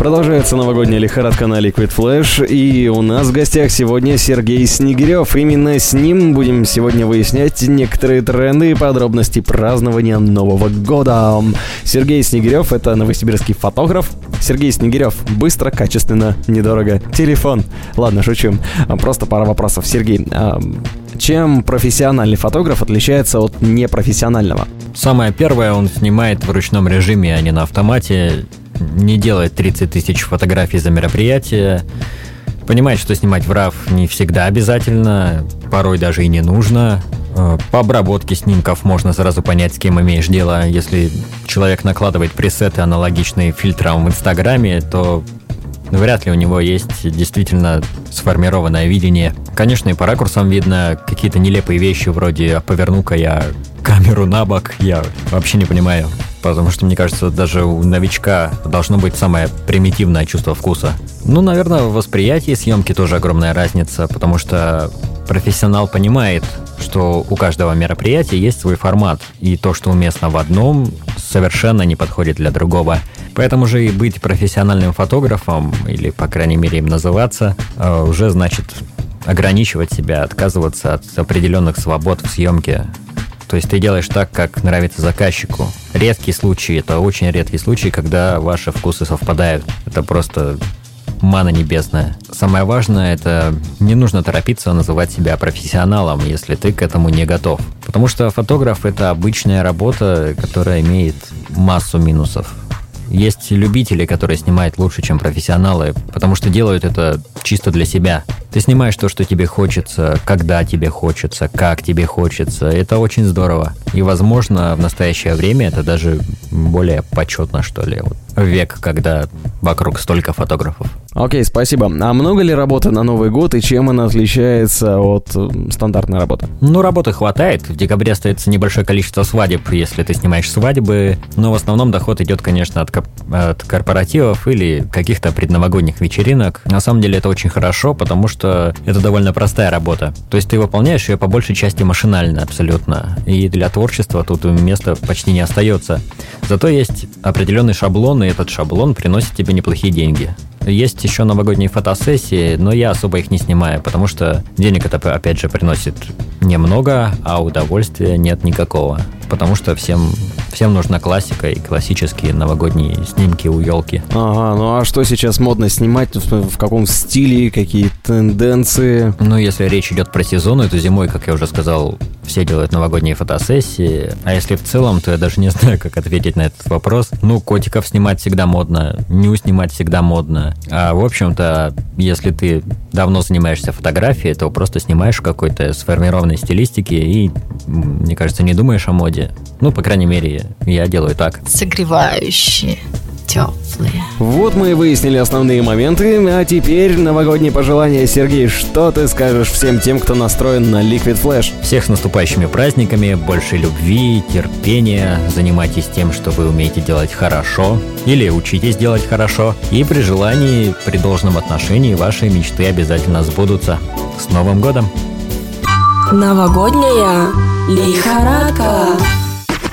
Продолжается новогодняя лихорадка на Liquid Flash, и у нас в гостях сегодня Сергей Снегирев. Именно с ним будем сегодня выяснять некоторые тренды и подробности празднования Нового года. Сергей Снегирев — это новосибирский фотограф. Сергей Снегирев. Быстро, качественно, недорого. Телефон. Ладно, шучу. Просто пара вопросов. Сергей, а чем профессиональный фотограф отличается от непрофессионального? Самое первое, он снимает в ручном режиме, а не на автомате не делает 30 тысяч фотографий за мероприятие, понимает, что снимать в RAW не всегда обязательно, порой даже и не нужно. Э, по обработке снимков можно сразу понять, с кем имеешь дело. Если человек накладывает пресеты, аналогичные фильтрам в Инстаграме, то вряд ли у него есть действительно сформированное видение. Конечно, и по ракурсам видно какие-то нелепые вещи вроде «А «поверну-ка я камеру на бок», я вообще не понимаю. Потому что, мне кажется, даже у новичка должно быть самое примитивное чувство вкуса. Ну, наверное, в восприятии съемки тоже огромная разница, потому что профессионал понимает, что у каждого мероприятия есть свой формат, и то, что уместно в одном, совершенно не подходит для другого. Поэтому же и быть профессиональным фотографом, или, по крайней мере, им называться, э, уже значит ограничивать себя, отказываться от определенных свобод в съемке, то есть ты делаешь так, как нравится заказчику. Редкий случай, это очень редкий случай, когда ваши вкусы совпадают. Это просто мана небесная. Самое важное, это не нужно торопиться называть себя профессионалом, если ты к этому не готов. Потому что фотограф это обычная работа, которая имеет массу минусов. Есть любители, которые снимают лучше, чем профессионалы, потому что делают это чисто для себя. Ты снимаешь то, что тебе хочется, когда тебе хочется, как тебе хочется. Это очень здорово. И, возможно, в настоящее время это даже более почетно, что ли. Вот век, когда вокруг столько фотографов. Окей, спасибо. А много ли работы на Новый год и чем она отличается от э, стандартной работы? Ну, работы хватает. В декабре остается небольшое количество свадеб, если ты снимаешь свадьбы. Но в основном доход идет, конечно, от, от корпоративов или каких-то предновогодних вечеринок. На самом деле это очень хорошо, потому что это довольно простая работа. То есть ты выполняешь ее по большей части машинально абсолютно. И для творчества тут места почти не остается. Зато есть определенный шаблон, и этот шаблон приносит тебе неплохие деньги. Есть еще новогодние фотосессии, но я особо их не снимаю, потому что денег это, опять же, приносит немного, а удовольствия нет никакого. Потому что всем, всем нужна классика и классические новогодние снимки у елки. Ага, ну а что сейчас модно снимать? В каком стиле, какие тенденции? Ну, если речь идет про сезон, то зимой, как я уже сказал, все делают новогодние фотосессии. А если в целом, то я даже не знаю, как ответить на этот вопрос. Ну, котиков снимать всегда модно, ню снимать всегда модно. А в общем-то, если ты давно занимаешься фотографией, то просто снимаешь какой-то сформированной стилистике и, мне кажется, не думаешь о моде. Ну, по крайней мере, я делаю так. Согревающие теплые. Вот мы и выяснили основные моменты, а теперь новогодние пожелания. Сергей, что ты скажешь всем тем, кто настроен на Liquid Flash? Всех с наступающими праздниками, больше любви, терпения, занимайтесь тем, что вы умеете делать хорошо, или учитесь делать хорошо, и при желании, при должном отношении ваши мечты обязательно сбудутся. С Новым годом! Новогодняя лихорадка.